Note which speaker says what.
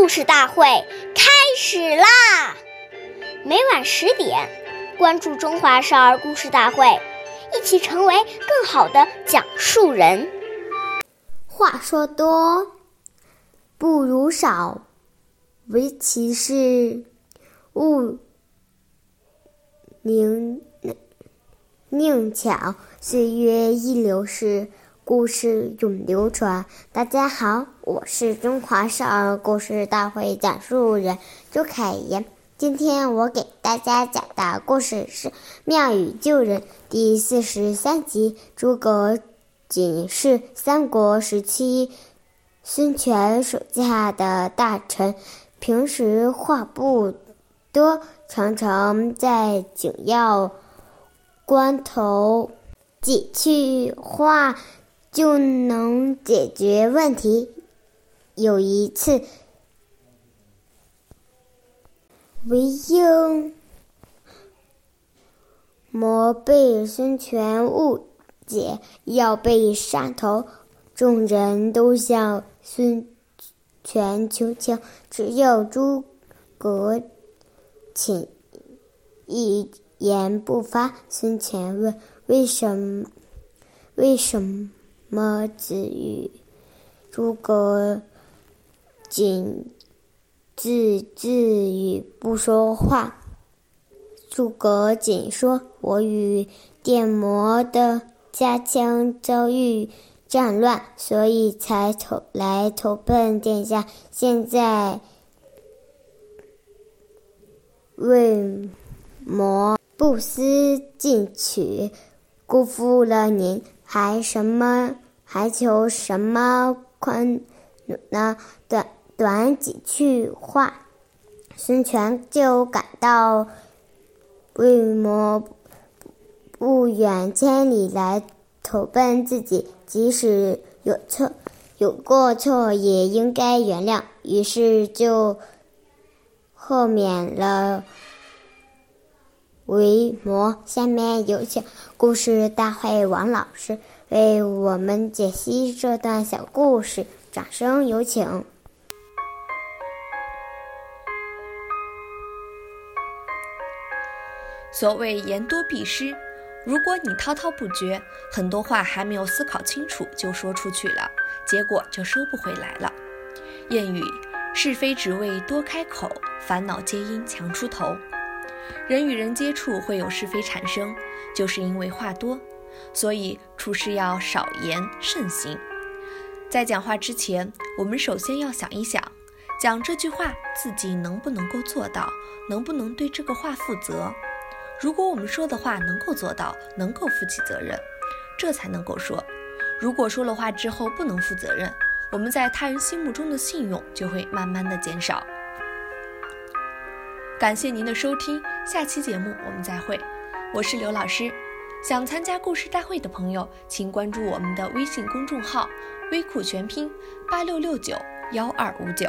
Speaker 1: 故事大会开始啦！每晚十点，关注《中华少儿故事大会》，一起成为更好的讲述人。
Speaker 2: 话说多不如少，唯其是勿宁宁巧。岁月易流逝。故事永流传。大家好，我是中华少儿故事大会讲述人周凯言。今天我给大家讲的故事是《妙语救人》第四十三集。诸葛瑾是三国时期孙权手下的大臣，平时话不多，常常在紧要关头几句话。就能解决问题。有一次，韦应魔被孙权误解，要被杀头，众人都向孙权求情，只有诸葛瑾一言不发。孙权问：“为什么？为什么？”么子语，诸葛瑾自自语不说话。诸葛瑾说：“我与电魔的家乡遭遇战乱，所以才投来投奔殿下。现在为魔不思进取，辜负了您。”还什么？还求什么宽呢？短短几句话，孙权就感到为么不远千里来投奔自己，即使有错有过错，也应该原谅。于是就豁免了为魔。下面有请。故事大会王老师为我们解析这段小故事，掌声有请。
Speaker 3: 所谓言多必失，如果你滔滔不绝，很多话还没有思考清楚就说出去了，结果就收不回来了。谚语：是非只为多开口，烦恼皆因强出头。人与人接触会有是非产生，就是因为话多，所以处事要少言慎行。在讲话之前，我们首先要想一想，讲这句话自己能不能够做到，能不能对这个话负责。如果我们说的话能够做到，能够负起责任，这才能够说。如果说了话之后不能负责任，我们在他人心目中的信用就会慢慢的减少。感谢您的收听，下期节目我们再会。我是刘老师，想参加故事大会的朋友，请关注我们的微信公众号“微库全拼八六六九幺二五九”。